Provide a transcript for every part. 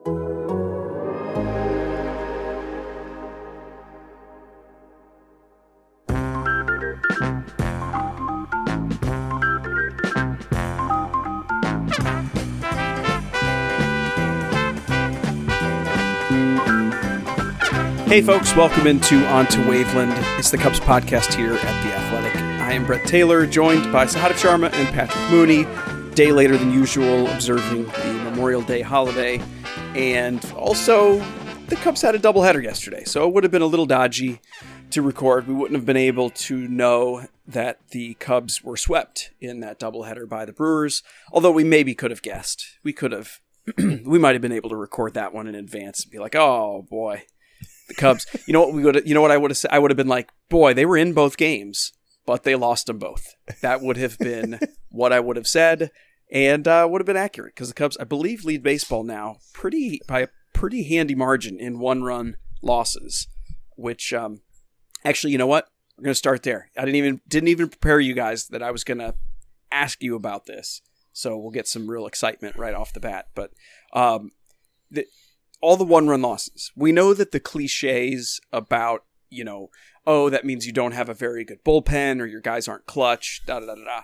Hey, folks, welcome into Onto Waveland. It's the Cubs podcast here at The Athletic. I am Brett Taylor, joined by Sahadev Sharma and Patrick Mooney. Day later than usual, observing the Memorial Day holiday. And also, the Cubs had a doubleheader yesterday, so it would have been a little dodgy to record. We wouldn't have been able to know that the Cubs were swept in that doubleheader by the Brewers, although we maybe could have guessed. We could have, we might have been able to record that one in advance and be like, oh boy the Cubs. You know what we would you know what I would have said? I would have been like, boy, they were in both games, but they lost them both. That would have been what I would have said, and uh, would have been accurate because the Cubs, I believe, lead baseball now pretty by a pretty handy margin in one run losses. Which um, actually, you know what? We're gonna start there. I didn't even didn't even prepare you guys that I was gonna ask you about this, so we'll get some real excitement right off the bat. But um, the all the one run losses. We know that the cliches about, you know, oh, that means you don't have a very good bullpen or your guys aren't clutch, da da da da.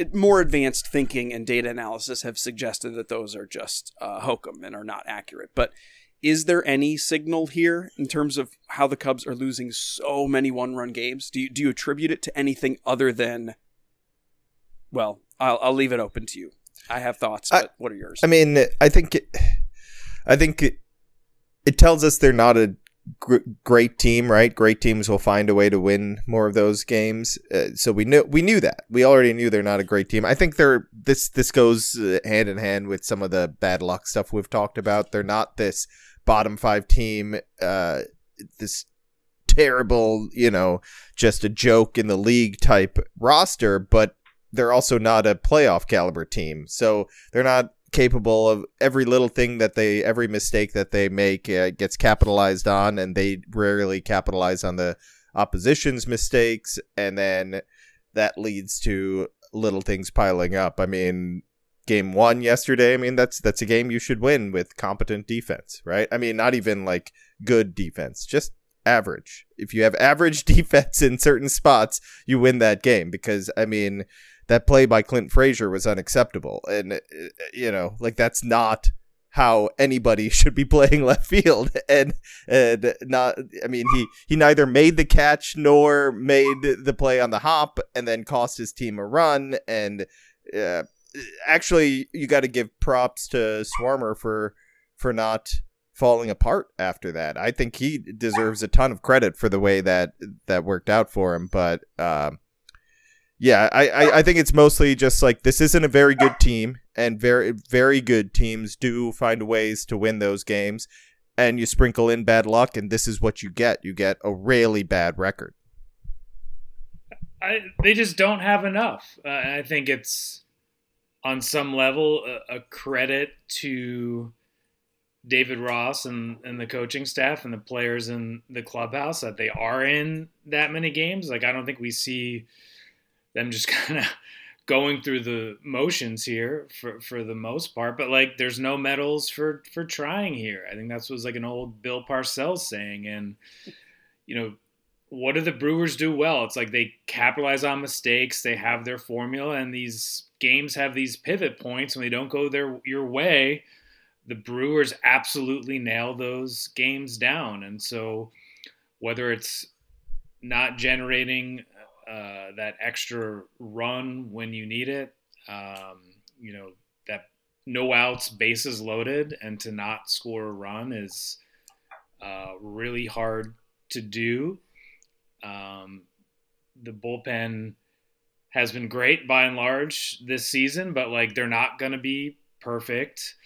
It, more advanced thinking and data analysis have suggested that those are just uh, hokum and are not accurate. But is there any signal here in terms of how the Cubs are losing so many one run games? Do you, do you attribute it to anything other than, well, I'll, I'll leave it open to you. I have thoughts, but I, what are yours? I mean, I think. It, I think it, it tells us they're not a gr- great team, right? Great teams will find a way to win more of those games. Uh, so we knew we knew that. We already knew they're not a great team. I think they're this this goes uh, hand in hand with some of the bad luck stuff we've talked about. They're not this bottom 5 team uh this terrible, you know, just a joke in the league type roster, but they're also not a playoff caliber team. So they're not capable of every little thing that they every mistake that they make uh, gets capitalized on and they rarely capitalize on the opposition's mistakes and then that leads to little things piling up. I mean game 1 yesterday i mean that's that's a game you should win with competent defense right? I mean not even like good defense just average if you have average defense in certain spots you win that game because i mean that play by Clint Frazier was unacceptable. And, uh, you know, like that's not how anybody should be playing left field. And, and not, I mean, he, he neither made the catch nor made the play on the hop and then cost his team a run. And, uh, actually, you got to give props to Swarmer for, for not falling apart after that. I think he deserves a ton of credit for the way that that worked out for him. But, um, yeah, I, I, I think it's mostly just like this isn't a very good team, and very very good teams do find ways to win those games, and you sprinkle in bad luck, and this is what you get. You get a really bad record. I, they just don't have enough. Uh, I think it's on some level a, a, credit to David Ross and, and the coaching staff and the players in the clubhouse that they are in that many games. Like I don't think we see them just kind of going through the motions here for for the most part. But like there's no medals for for trying here. I think that's was like an old bill parcells saying. And you know what do the brewers do well? It's like they capitalize on mistakes. They have their formula. And these games have these pivot points when they don't go their your way the brewers absolutely nail those games down and so whether it's not generating uh, that extra run when you need it. Um, you know that no outs, bases loaded, and to not score a run is uh, really hard to do. Um, the bullpen has been great by and large this season, but like they're not going to be perfect.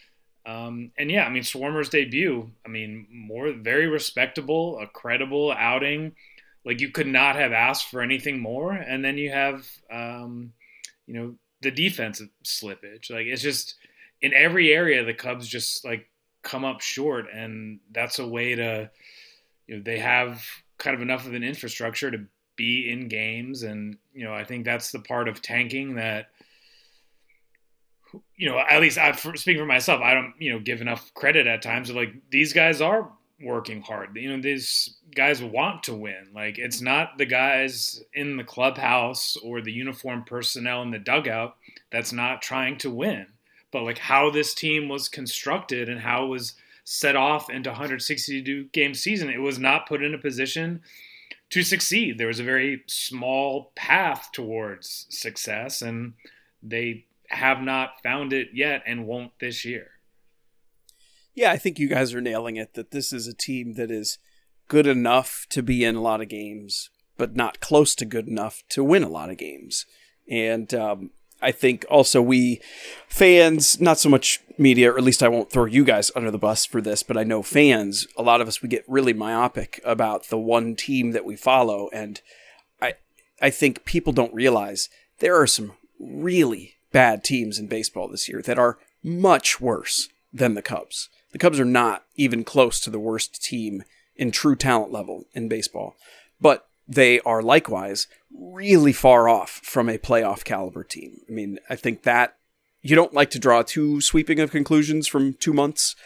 Um, and yeah, I mean, Swarmer's debut, I mean, more very respectable, a credible outing. Like you could not have asked for anything more. And then you have, um, you know, the defensive slippage. Like it's just in every area, the Cubs just like come up short. And that's a way to, you know, they have kind of enough of an infrastructure to be in games. And, you know, I think that's the part of tanking that, you know, at least I, for, speaking for myself, I don't, you know, give enough credit at times. Of like these guys are working hard. You know, these guys want to win. Like it's not the guys in the clubhouse or the uniform personnel in the dugout that's not trying to win, but like how this team was constructed and how it was set off into 162 game season, it was not put in a position to succeed. There was a very small path towards success, and they have not found it yet and won't this year. Yeah, I think you guys are nailing it that this is a team that is good enough to be in a lot of games, but not close to good enough to win a lot of games. And um, I think also we fans, not so much media, or at least I won't throw you guys under the bus for this, but I know fans, a lot of us, we get really myopic about the one team that we follow. And I, I think people don't realize there are some really bad teams in baseball this year that are much worse than the Cubs. The Cubs are not even close to the worst team in true talent level in baseball, but they are likewise really far off from a playoff caliber team. I mean, I think that you don't like to draw too sweeping of conclusions from two months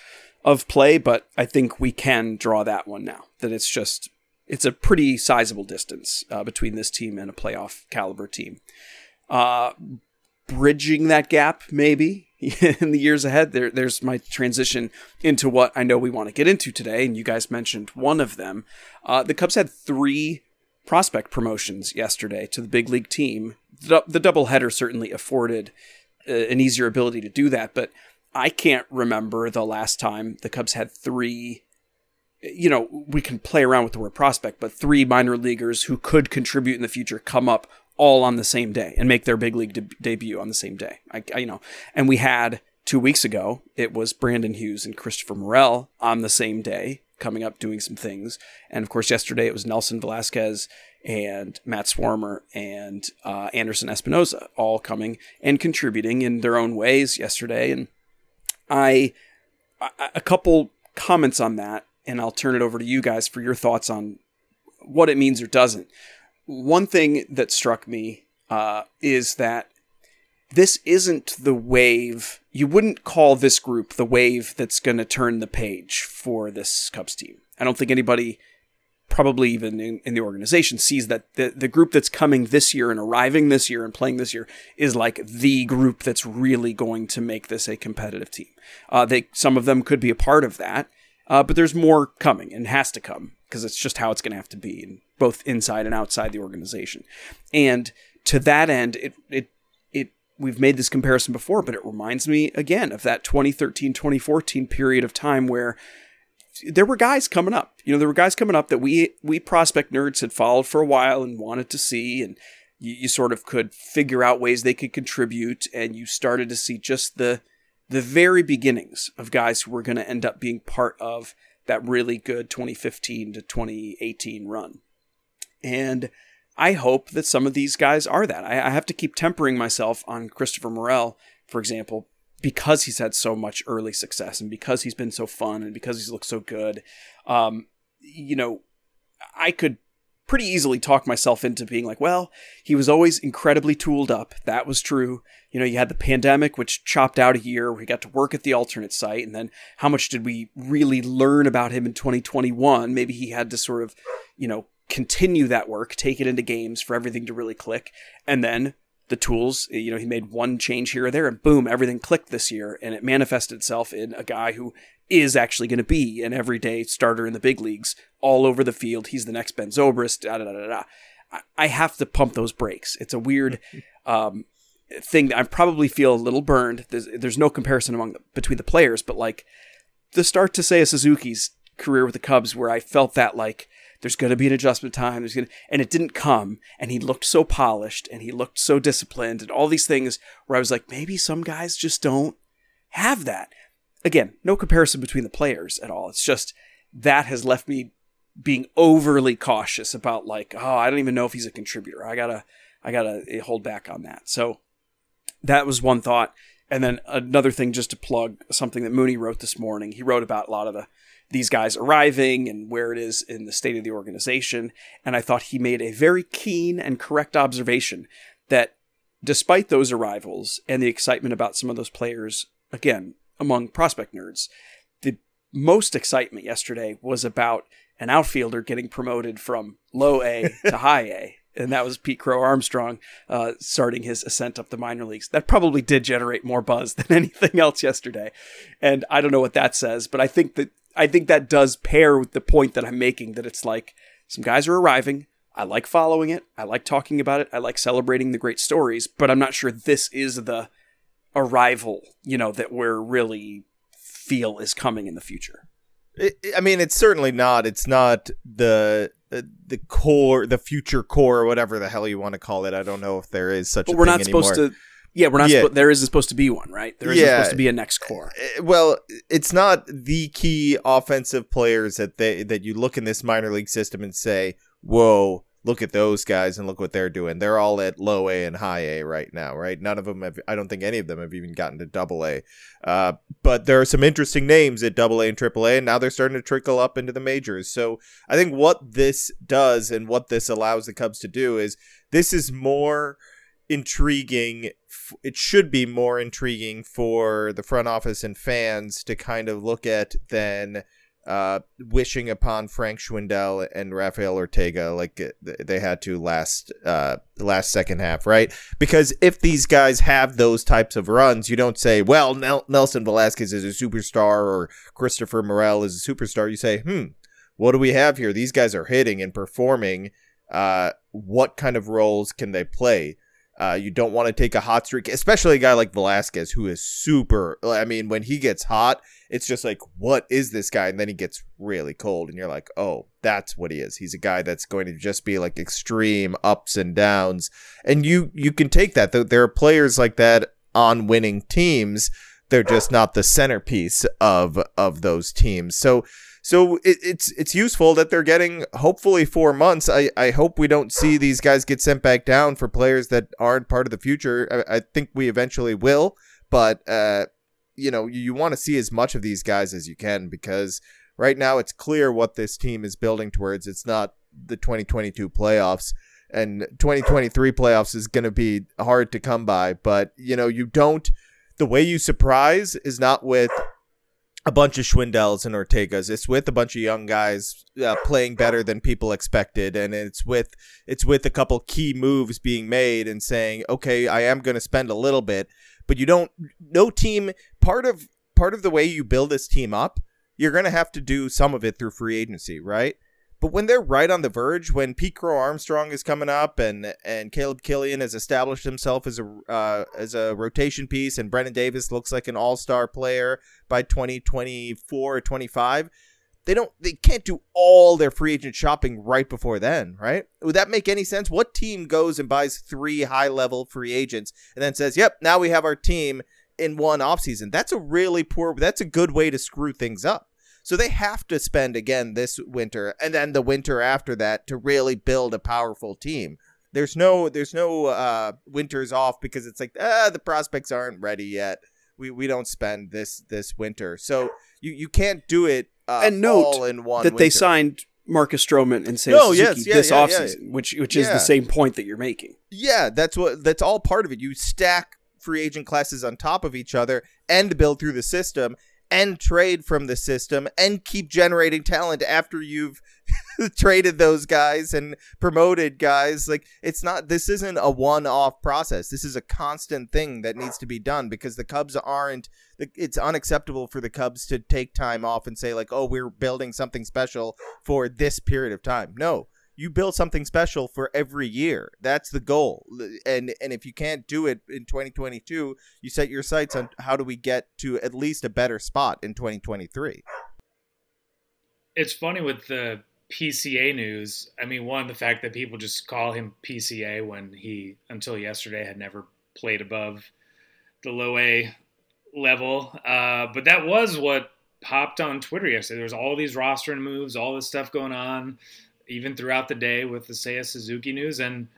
of play, but I think we can draw that one now. That it's just it's a pretty sizable distance uh, between this team and a playoff caliber team. Uh, bridging that gap, maybe in the years ahead. There, there's my transition into what I know we want to get into today, and you guys mentioned one of them. Uh, the Cubs had three prospect promotions yesterday to the big league team. The, the doubleheader certainly afforded uh, an easier ability to do that, but I can't remember the last time the Cubs had three. You know, we can play around with the word prospect, but three minor leaguers who could contribute in the future come up all on the same day and make their big league de- debut on the same day. I, I, you know, and we had two weeks ago it was Brandon Hughes and Christopher Morel on the same day coming up doing some things, and of course yesterday it was Nelson Velazquez and Matt Swarmer and uh, Anderson Espinoza all coming and contributing in their own ways yesterday, and I a couple comments on that, and I'll turn it over to you guys for your thoughts on what it means or doesn't one thing that struck me uh, is that this isn't the wave. You wouldn't call this group the wave that's going to turn the page for this Cubs team. I don't think anybody, probably even in, in, the organization, sees that the, the group that's coming this year and arriving this year and playing this year is like the group that's really going to make this a competitive team. Uh, they some of them could be a part of that, uh, but there's more coming and has to come because it's just how it's going to have to be, both inside and outside the organization. And to that end, it it it we've made this comparison before, but it reminds me again of that 2013 2014 period of time where there were guys coming up. You know, there were guys coming up that we we prospect nerds had followed for a while and wanted to see, and you, you sort of could figure out ways they could contribute, and you started to see just the the very beginnings of guys who were going to end up being part of that really good 2015 to 2018 run. And I hope that some of these guys are that. I, I have to keep tempering myself on Christopher Morel, for example, because he's had so much early success and because he's been so fun and because he's looked so good. Um, you know, I could pretty easily talk myself into being like, well, he was always incredibly tooled up. That was true. You know, you had the pandemic, which chopped out a year he got to work at the alternate site. And then how much did we really learn about him in 2021? Maybe he had to sort of, you know, continue that work, take it into games for everything to really click. And then the tools, you know, he made one change here or there and boom, everything clicked this year. And it manifested itself in a guy who is actually going to be an everyday starter in the big leagues all over the field. He's the next Ben Zobrist. Da, da, da, da. I have to pump those brakes. It's a weird um, thing that I probably feel a little burned. There's, there's no comparison among the, between the players, but like the start to Seiya Suzuki's career with the Cubs, where I felt that like there's going to be an adjustment time. There's going to, and it didn't come. And he looked so polished and he looked so disciplined and all these things where I was like, maybe some guys just don't have that. again, no comparison between the players at all. It's just that has left me being overly cautious about like, oh, I don't even know if he's a contributor. I gotta, I gotta eh, hold back on that. So that was one thought. And then another thing, just to plug something that Mooney wrote this morning. He wrote about a lot of the these guys arriving and where it is in the state of the organization. And I thought he made a very keen and correct observation that despite those arrivals and the excitement about some of those players, again, among prospect nerds, the most excitement yesterday was about an outfielder getting promoted from low A to high A. And that was Pete Crow Armstrong uh, starting his ascent up the minor leagues. That probably did generate more buzz than anything else yesterday. And I don't know what that says, but I think that I think that does pair with the point that I'm making that it's like some guys are arriving. I like following it. I like talking about it. I like celebrating the great stories, but I'm not sure this is the arrival, you know, that we're really feel is coming in the future. I mean, it's certainly not. It's not the uh, the core, the future core, or whatever the hell you want to call it. I don't know if there is such. But a we're not supposed anymore. to. Yeah, we're not. Yeah. Suppo- there isn't supposed to be one, right? There isn't Yeah. supposed to be a next core. Uh, Well, it's not the key offensive players that they that you look in this minor league system and say, "Whoa, look at those guys and look what they're doing." They're all at low A and high A right now, right? None of them have. I don't think any of them have even gotten to double A. Uh, but there are some interesting names at double A and triple A, and now they're starting to trickle up into the majors. So I think what this does and what this allows the Cubs to do is this is more intriguing it should be more intriguing for the front office and fans to kind of look at than uh, wishing upon Frank Schwindel and Rafael Ortega like uh, they had to last uh, last second half, right? Because if these guys have those types of runs, you don't say, "Well, Nel- Nelson Velazquez is a superstar" or "Christopher Morel is a superstar." You say, "Hmm, what do we have here? These guys are hitting and performing. Uh, what kind of roles can they play?" Uh, you don't want to take a hot streak, especially a guy like Velazquez, who is super. I mean, when he gets hot, it's just like, what is this guy? And then he gets really cold, and you're like, oh, that's what he is. He's a guy that's going to just be like extreme ups and downs, and you you can take that. There- are players like that on winning teams. They're just not the centerpiece of of those teams. So so it, it's it's useful that they're getting hopefully four months. I, I hope we don't see these guys get sent back down for players that aren't part of the future. I, I think we eventually will, but uh, you know you, you want to see as much of these guys as you can because right now it's clear what this team is building towards. It's not the 2022 playoffs. And 2023 playoffs is going to be hard to come by, but you know you don't. The way you surprise is not with a bunch of Schwindels and Ortegas. It's with a bunch of young guys uh, playing better than people expected, and it's with it's with a couple key moves being made and saying, okay, I am going to spend a little bit, but you don't. No team part of part of the way you build this team up, you're going to have to do some of it through free agency, right? But when they're right on the verge, when Pete Crow Armstrong is coming up and and Caleb Killian has established himself as a uh, as a rotation piece, and Brennen Davis looks like an all star player by 2024 or 25, they don't they can't do all their free agent shopping right before then, right? Would that make any sense? What team goes and buys three high level free agents and then says, "Yep, now we have our team in one offseason." That's a really poor. That's a good way to screw things up. So they have to spend again this winter and then the winter after that to really build a powerful team. There's no there's no uh winters off because it's like ah the prospects aren't ready yet. We we don't spend this this winter. So you you can't do it uh, and note all in one that they signed Marcus Stroman and Seiya No, Suzuki yes, yeah, this yeah, yeah. offseason, which which is Yeah. the same point that you're making. Yeah, that's what that's all part of it. You stack free agent classes on top of each other and build through the system and trade from the system and keep generating talent after you've traded those guys and promoted guys. Like it's not this isn't a one-off process. This is a constant thing that needs to be done because the Cubs aren't it's unacceptable for the Cubs to take time off and say like, "Oh, we're building something special for this period of time." No you build something special for every year. That's the goal. And and if you can't do it in 2022, you set your sights on how do we get to at least a better spot in 2023. It's funny with the PCA news. I mean, one, the fact that people just call him PCA when he, until yesterday, had never played above the low A level. Uh, but that was what popped on Twitter yesterday. There was all these roster moves, all this stuff going on, even throughout the day with the Seiya Suzuki news. And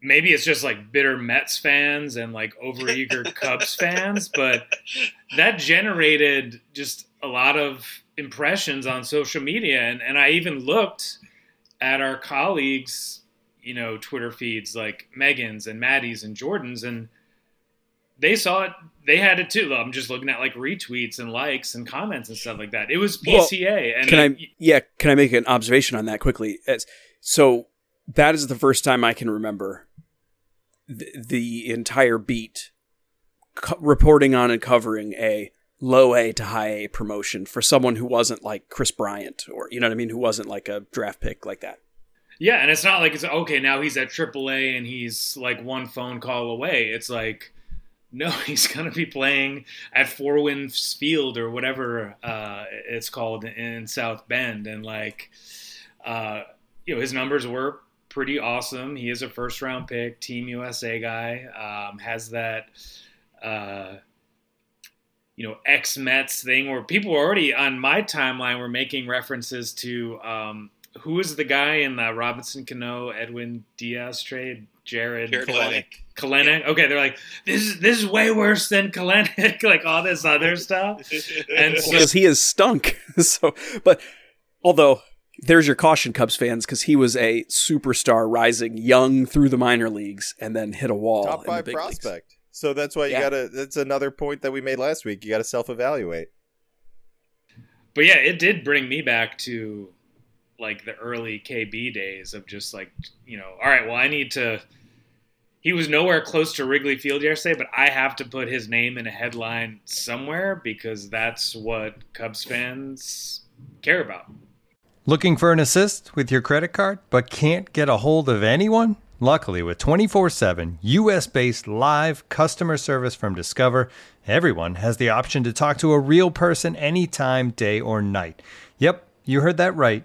maybe it's just like bitter Mets fans and like overeager Cubs fans, but that generated just a lot of impressions on social media. And, and I even looked at our colleagues, you know, Twitter feeds like Megan's and Maddie's and Jordan's, and they saw it. They had it too. I'm just looking at like retweets and likes and comments and stuff like that. It was PCA. Well, and can it, I? Yeah, can I make an observation on that quickly? As, so that is the first time I can remember the, the entire beat co- reporting on and covering a low A to high A promotion for someone who wasn't like Kris Bryant or you know what I mean, who wasn't like a draft pick like that. Yeah, and it's not like it's okay now he's at AAA and he's like one phone call away. It's like no, he's going to be playing at Four Winds Field or whatever uh, it's called in South Bend, and like uh, you know his numbers were pretty awesome. He is a first round pick, Team USA guy. Um, has that. Uh, you know, ex Mets thing where people already on my timeline were making references to um, the guy in the Robinson Cano Edwin Diaz trade? Jarred, Jarred Kelenic. Kelenic. Okay, they're like this is this is way worse than Kelenic, like all this other stuff. And so, because he has stunk. so, but although there's your caution, Cubs fans, because he was a superstar rising young through the minor leagues and then hit a wall. Top in the five big leagues. prospect. So that's why you Yeah. gotta. That's another point that we made last week. You gotta self evaluate. but yeah, it did bring me back to like the early KB days of just like you know, all right, well, I need to. He was nowhere close to Wrigley Field yesterday, but I have to put his name in a headline somewhere because that's what Cubs fans care about. Looking for an assist with your credit card but can't get a hold of anyone? Luckily, with 24 7 US based live customer service from Discover, everyone has the option to talk to a real person anytime, day or night. Yep, you heard that right.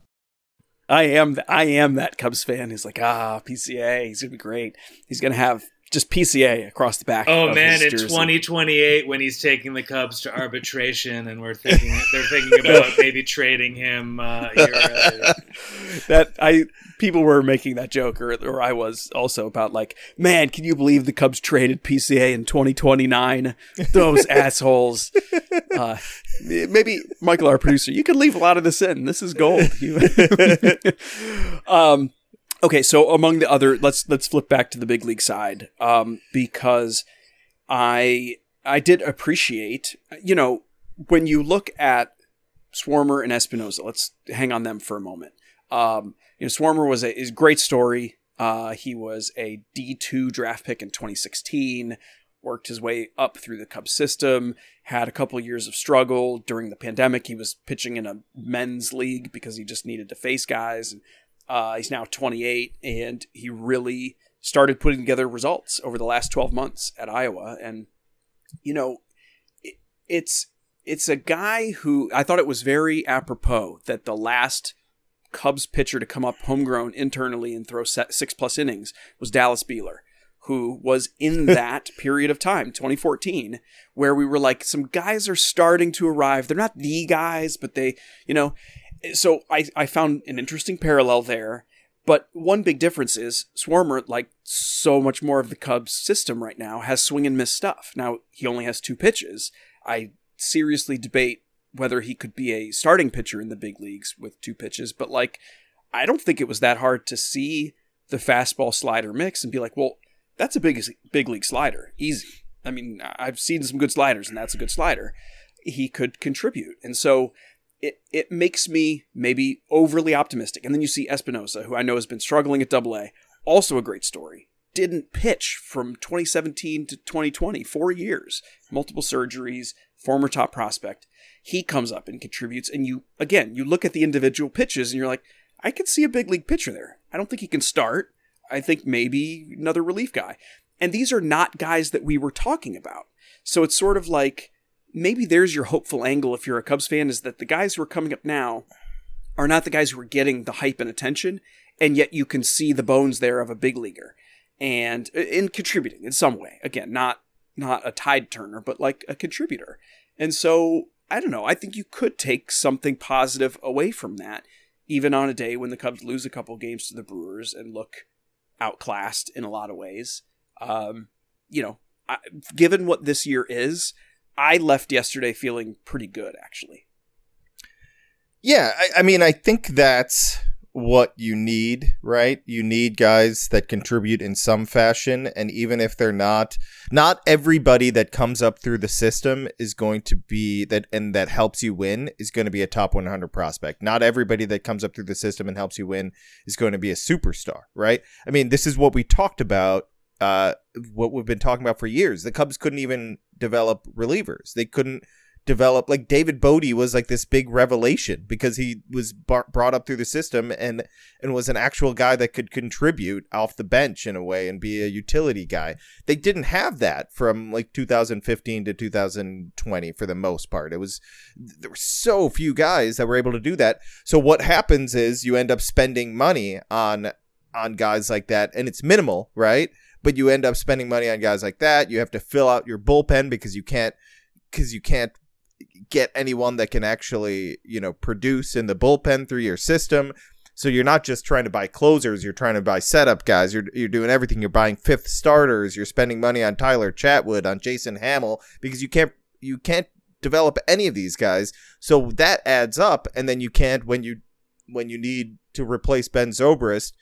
I am I am that Cubs fan who's like, ah, PCA, he's gonna be great. He's gonna have just PCA across the back. Oh man, in 2028 when he's taking the Cubs to arbitration and we're thinking they're thinking about maybe trading him uh, year that I people were making that joke, or, or I was also about like, man, can you believe the Cubs traded PCA in 2029? Those assholes. Uh, maybe Michael, our producer, you could leave a lot of this in. This is gold. Um, okay, so among the other, let's let's flip back to the big league side, um, because I I did appreciate, you know, when you look at Swarmer and Espinoza. Let's hang on them for a moment. Um, you know, Swarmer was a is great story. Uh, he was a D two draft pick in 2016. Worked his way up through the Cubs system. Had a couple years of struggle during the pandemic. He was pitching in a men's league because he just needed to face guys. And uh, he's now 28, and he really started putting together results over the last 12 months at Iowa. And you know, it, it's it's a guy who I thought it was very apropos that the last Cubs pitcher to come up homegrown internally and throw six plus innings was Dallas Beeler, who was in that period of time, 2014, where we were like, some guys are starting to arrive. They're not the guys, but they, you know. So I, I found an interesting parallel there. But one big difference is Swarmer, like so much more of the Cubs system right now, has swing and miss stuff. Now, he only has two pitches. I seriously debate whether he could be a starting pitcher in the big leagues with two pitches, but like I don't think it was that hard to see the fastball slider mix and be like, well, that's a big big league slider, easy. I mean, I've seen some good sliders, and that's a good slider. He could contribute, and so it it makes me maybe overly optimistic. And then you see Espinoza, who I know has been struggling at Double A, also a great story. Didn't pitch from 2017 to 2020, four years, multiple surgeries, former top prospect. He comes up and contributes, and you again, you look at the individual pitches, and you're like, I could see a big league pitcher there. I don't think he can start. I think maybe another relief guy. And these are not guys that we were talking about. So it's sort of like maybe there's your hopeful angle if you're a Cubs fan is that the guys who are coming up now are not the guys who are getting the hype and attention, and yet you can see the bones there of a big leaguer and in contributing in some way. Again, not not a tide turner, but like a contributor. And so I don't know. I think you could take something positive away from that, even on a day when the Cubs lose a couple games to the Brewers and look outclassed in a lot of ways. Um, you know, I, given what this year is, I left yesterday feeling pretty good, actually. Yeah, I, I mean, I think that's what you need, right? You need guys that contribute in some fashion. And even if they're not, not everybody that comes up through the system is going to be that and that helps you win is going to be a top 100 prospect. Not everybody that comes up through the system and helps you win is going to be a superstar, right? I mean, this is what we talked about uh, what we've been talking about for years. The Cubs couldn't even develop relievers. They couldn't develop like David Bote was like this big revelation because he was bar- brought up through the system and and was an actual guy that could contribute off the bench in a way and be a utility guy. They didn't have that from like 2015 to 2020 for the most part. It was there were so few guys that were able to do that. So what happens is you end up spending money on on guys like that and it's minimal, right? But you end up spending money on guys like that. You have to fill out your bullpen because you can't because you can't get anyone that can actually you know produce in the bullpen through your system. So you're not just trying to buy closers, you're trying to buy setup guys. You're you're doing everything. You're buying fifth starters. You're spending money on Tyler Chatwood, on Jason Hammel because you can't you can't develop any of these guys. So that adds up, and then you can't when you when you need to replace Ben Zobrist,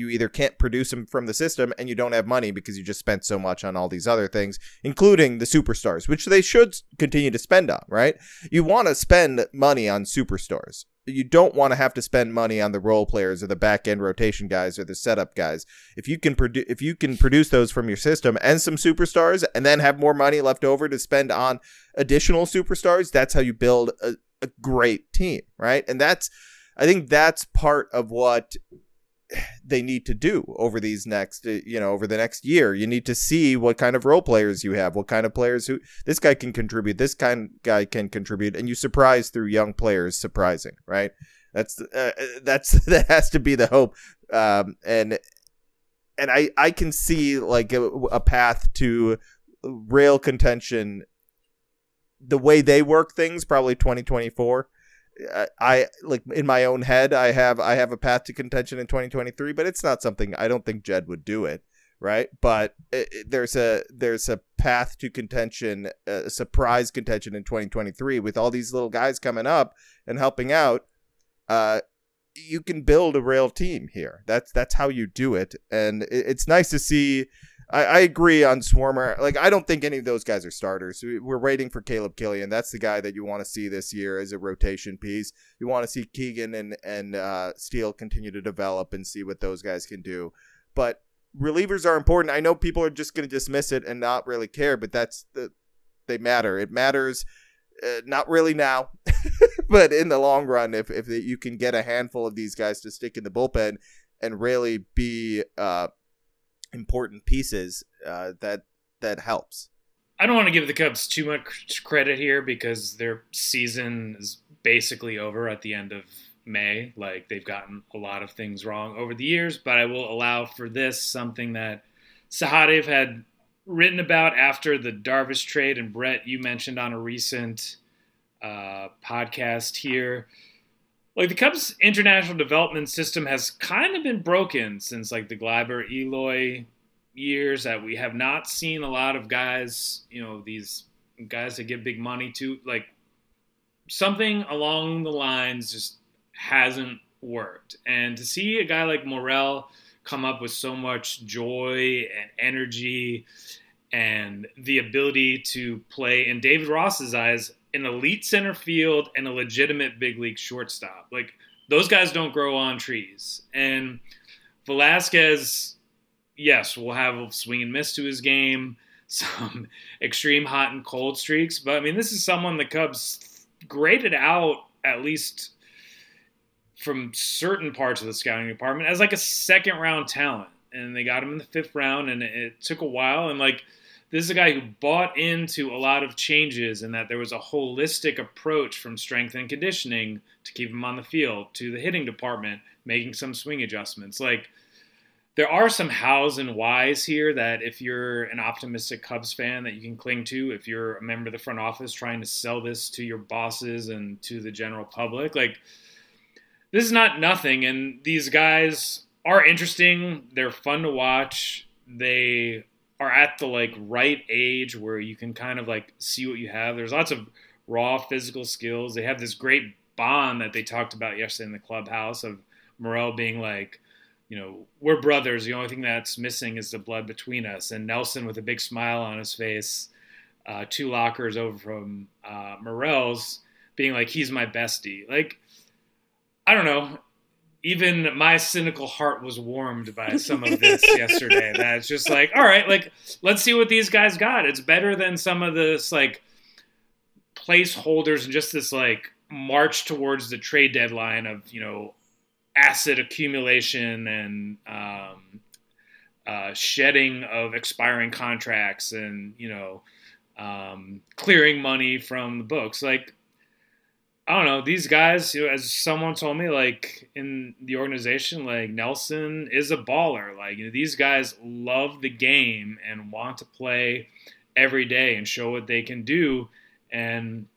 you either can't produce them from the system and you don't have money because you just spent so much on all these other things, including the superstars, which they should continue to spend on, right? You want to spend money on superstars. You don't want to have to spend money on the role players or the back end rotation guys or the setup guys. If you can produce if you can produce those from your system and some superstars and then have more money left over to spend on additional superstars, that's how you build a, a great team, right? And that's I think that's part of what they need to do over these next uh, you know over the next year. You need to see what kind of role players you have what kind of players who this guy can contribute this kind guy can contribute and you surprise through young players surprising right? That's uh, uh that's that has to be the hope. Um, and and i i can see like a, a path to rail contention the way they work things probably 2024 I like in my own head I have I have a path to contention in 2023 but it's not something I don't think Jed would do it right? But it, it, there's a there's a path to contention a surprise contention in 2023 with all these little guys coming up and helping out. Uh you can build a real team here. That's that's how you do it. And it, it's nice to see I, I agree on Swarmer. Like, I don't think any of those guys are starters. We're waiting for Caleb Killian. That's the guy that you want to see this year as a rotation piece. You want to see Keegan and and uh, Steele continue to develop and see what those guys can do. But relievers are important. I know people are just going to dismiss it and not really care, but that's the they matter. It matters. Uh, not really now, but in the long run, if if you can get a handful of these guys to stick in the bullpen and really be uh, important pieces uh, that that helps. I don't want to give the Cubs too much credit here because their season is basically over at the end of May. Like they've gotten a lot of things wrong over the years, but I will allow for this something that Sahadev had written about after the Darvish trade, and Brett, you mentioned on a recent uh, podcast here like the Cubs international development system has kind of been broken since like the Gleyber Eloy years that we have not seen a lot of guys, you know, these guys that give big money to like something along the lines just hasn't worked. And to see a guy like Morel come up with so much joy and energy and the ability to play in David Ross's eyes an elite center field and a legitimate big league shortstop. Like those guys don't grow on trees. And Velasquez, yes, will have a swing and miss to his game, some extreme hot and cold streaks. But I mean, this is someone the Cubs graded out at least from certain parts of the scouting department as like a second round talent. And they got him in the fifth round, and it took a while. And like, this is a guy who bought into a lot of changes and that there was a holistic approach from strength and conditioning to keep him on the field to the hitting department making some swing adjustments. Like there are some hows and whys here that if you're an optimistic Cubs fan that you can cling to if you're a member of the front office trying to sell this to your bosses and to the general public. Like this is not nothing and these guys are interesting. They're fun to watch. They are at the like right age where you can kind of like see what you have. There's lots of raw physical skills. They have this great bond that they talked about yesterday in the clubhouse of Morel being like, you know, we're brothers. The only thing that's missing is the blood between us. And Nelson with a big smile on his face, uh, two lockers over from uh, Morel's, being like, he's my bestie. Like, I don't know even my cynical heart was warmed by some of this yesterday. That's just like, all right, like let's see what these guys got. It's better than some of this like placeholders and just this like march towards the trade deadline of you know asset accumulation and um, uh, shedding of expiring contracts and you know um, clearing money from the books. Like I don't know these guys. You know, as someone told me, like in the organization, like Nelson is a baller. Like you know, these guys love the game and want to play every day and show what they can do. And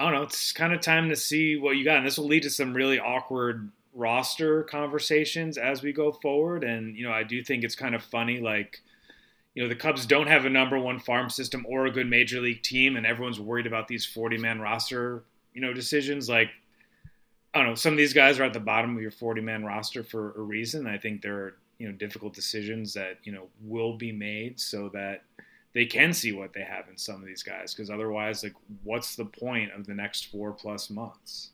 I don't know. It's kind of time to see what you got, and this will lead to some really awkward roster conversations as we go forward. And you know, I do think it's kind of funny, like you know the Cubs don't have a number one farm system or a good major league team, and everyone's worried about these forty man roster you know decisions. Like I don't know, some of these guys are at the bottom of your forty man roster for a reason. I think there are you know difficult decisions that you know will be made so that they can see what they have in some of these guys because otherwise like what's the point of the next four plus months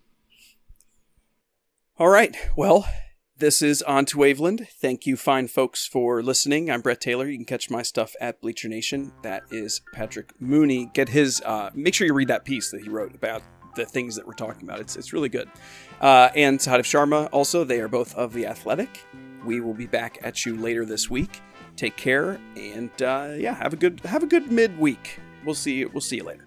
all right well this is On to Waveland. Thank you, fine folks, for listening. I'm Brett Taylor. You can catch my stuff at Bleacher Nation. That is Patrick Mooney. Get his, uh, make sure you read that piece that he wrote about the things that we're talking about. It's, it's really good. Uh, and Sahadev Sharma, also, they are both of The Athletic. We will be back at you later this week. Take care, and uh, yeah, have a good have a good midweek. We'll see. We'll see you later.